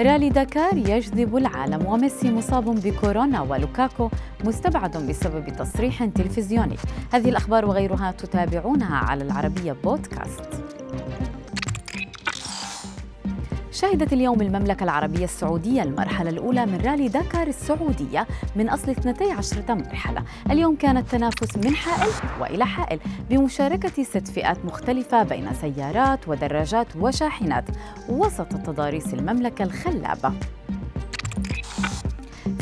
رالي داكار يجذب العالم وميسي مصاب بكورونا ولوكاكو مستبعد بسبب تصريح تلفزيوني. هذه الأخبار وغيرها تتابعونها على العربية بودكاست. شهدت اليوم المملكة العربية السعودية المرحلة الأولى من رالي داكار السعودية من أصل 12 مرحلة. اليوم كان التنافس من حائل وإلى حائل بمشاركة ست فئات مختلفة بين سيارات ودراجات وشاحنات وسط تضاريس المملكة الخلابة.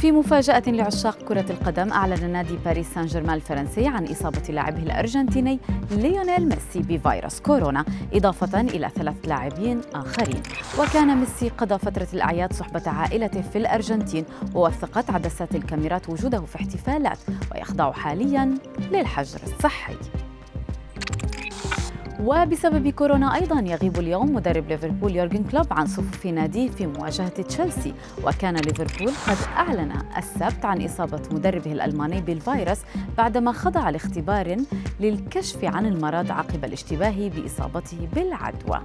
في مفاجأة لعشاق كرة القدم أعلن نادي باريس سان جيرمان الفرنسي عن إصابة لاعبه الأرجنتيني ليونيل ميسي بفيروس كورونا إضافة إلى ثلاث لاعبين آخرين. وكان ميسي قضى فترة الأعياد صحبة عائلته في الأرجنتين ووثقت عدسات الكاميرات وجوده في احتفالات ويخضع حاليا للحجر الصحي. وبسبب كورونا أيضا يغيب اليوم مدرب ليفربول يورجن كلوب عن صفوف ناديه في مواجهة تشيلسي. وكان ليفربول قد أعلن السبت عن إصابة مدربه الألماني بالفيروس بعدما خضع لاختبار للكشف عن المرض عقب الاشتباه بإصابته بالعدوى.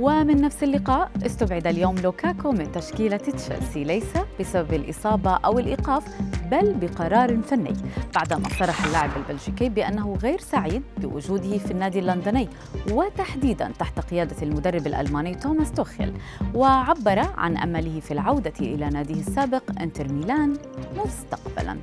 ومن نفس اللقاء استبعد اليوم لوكاكو من تشكيلة تشيلسي ليس بسبب الإصابة أو الإيقاف بل بقرار فني. بعدما صرح اللاعب البلجيكي بأنه غير سعيد بوجوده في النادي اللندني وتحديدا تحت قيادة المدرب الألماني توماس توخيل. وعبر عن أمله في العودة إلى ناديه السابق إنتر ميلان مستقبلا.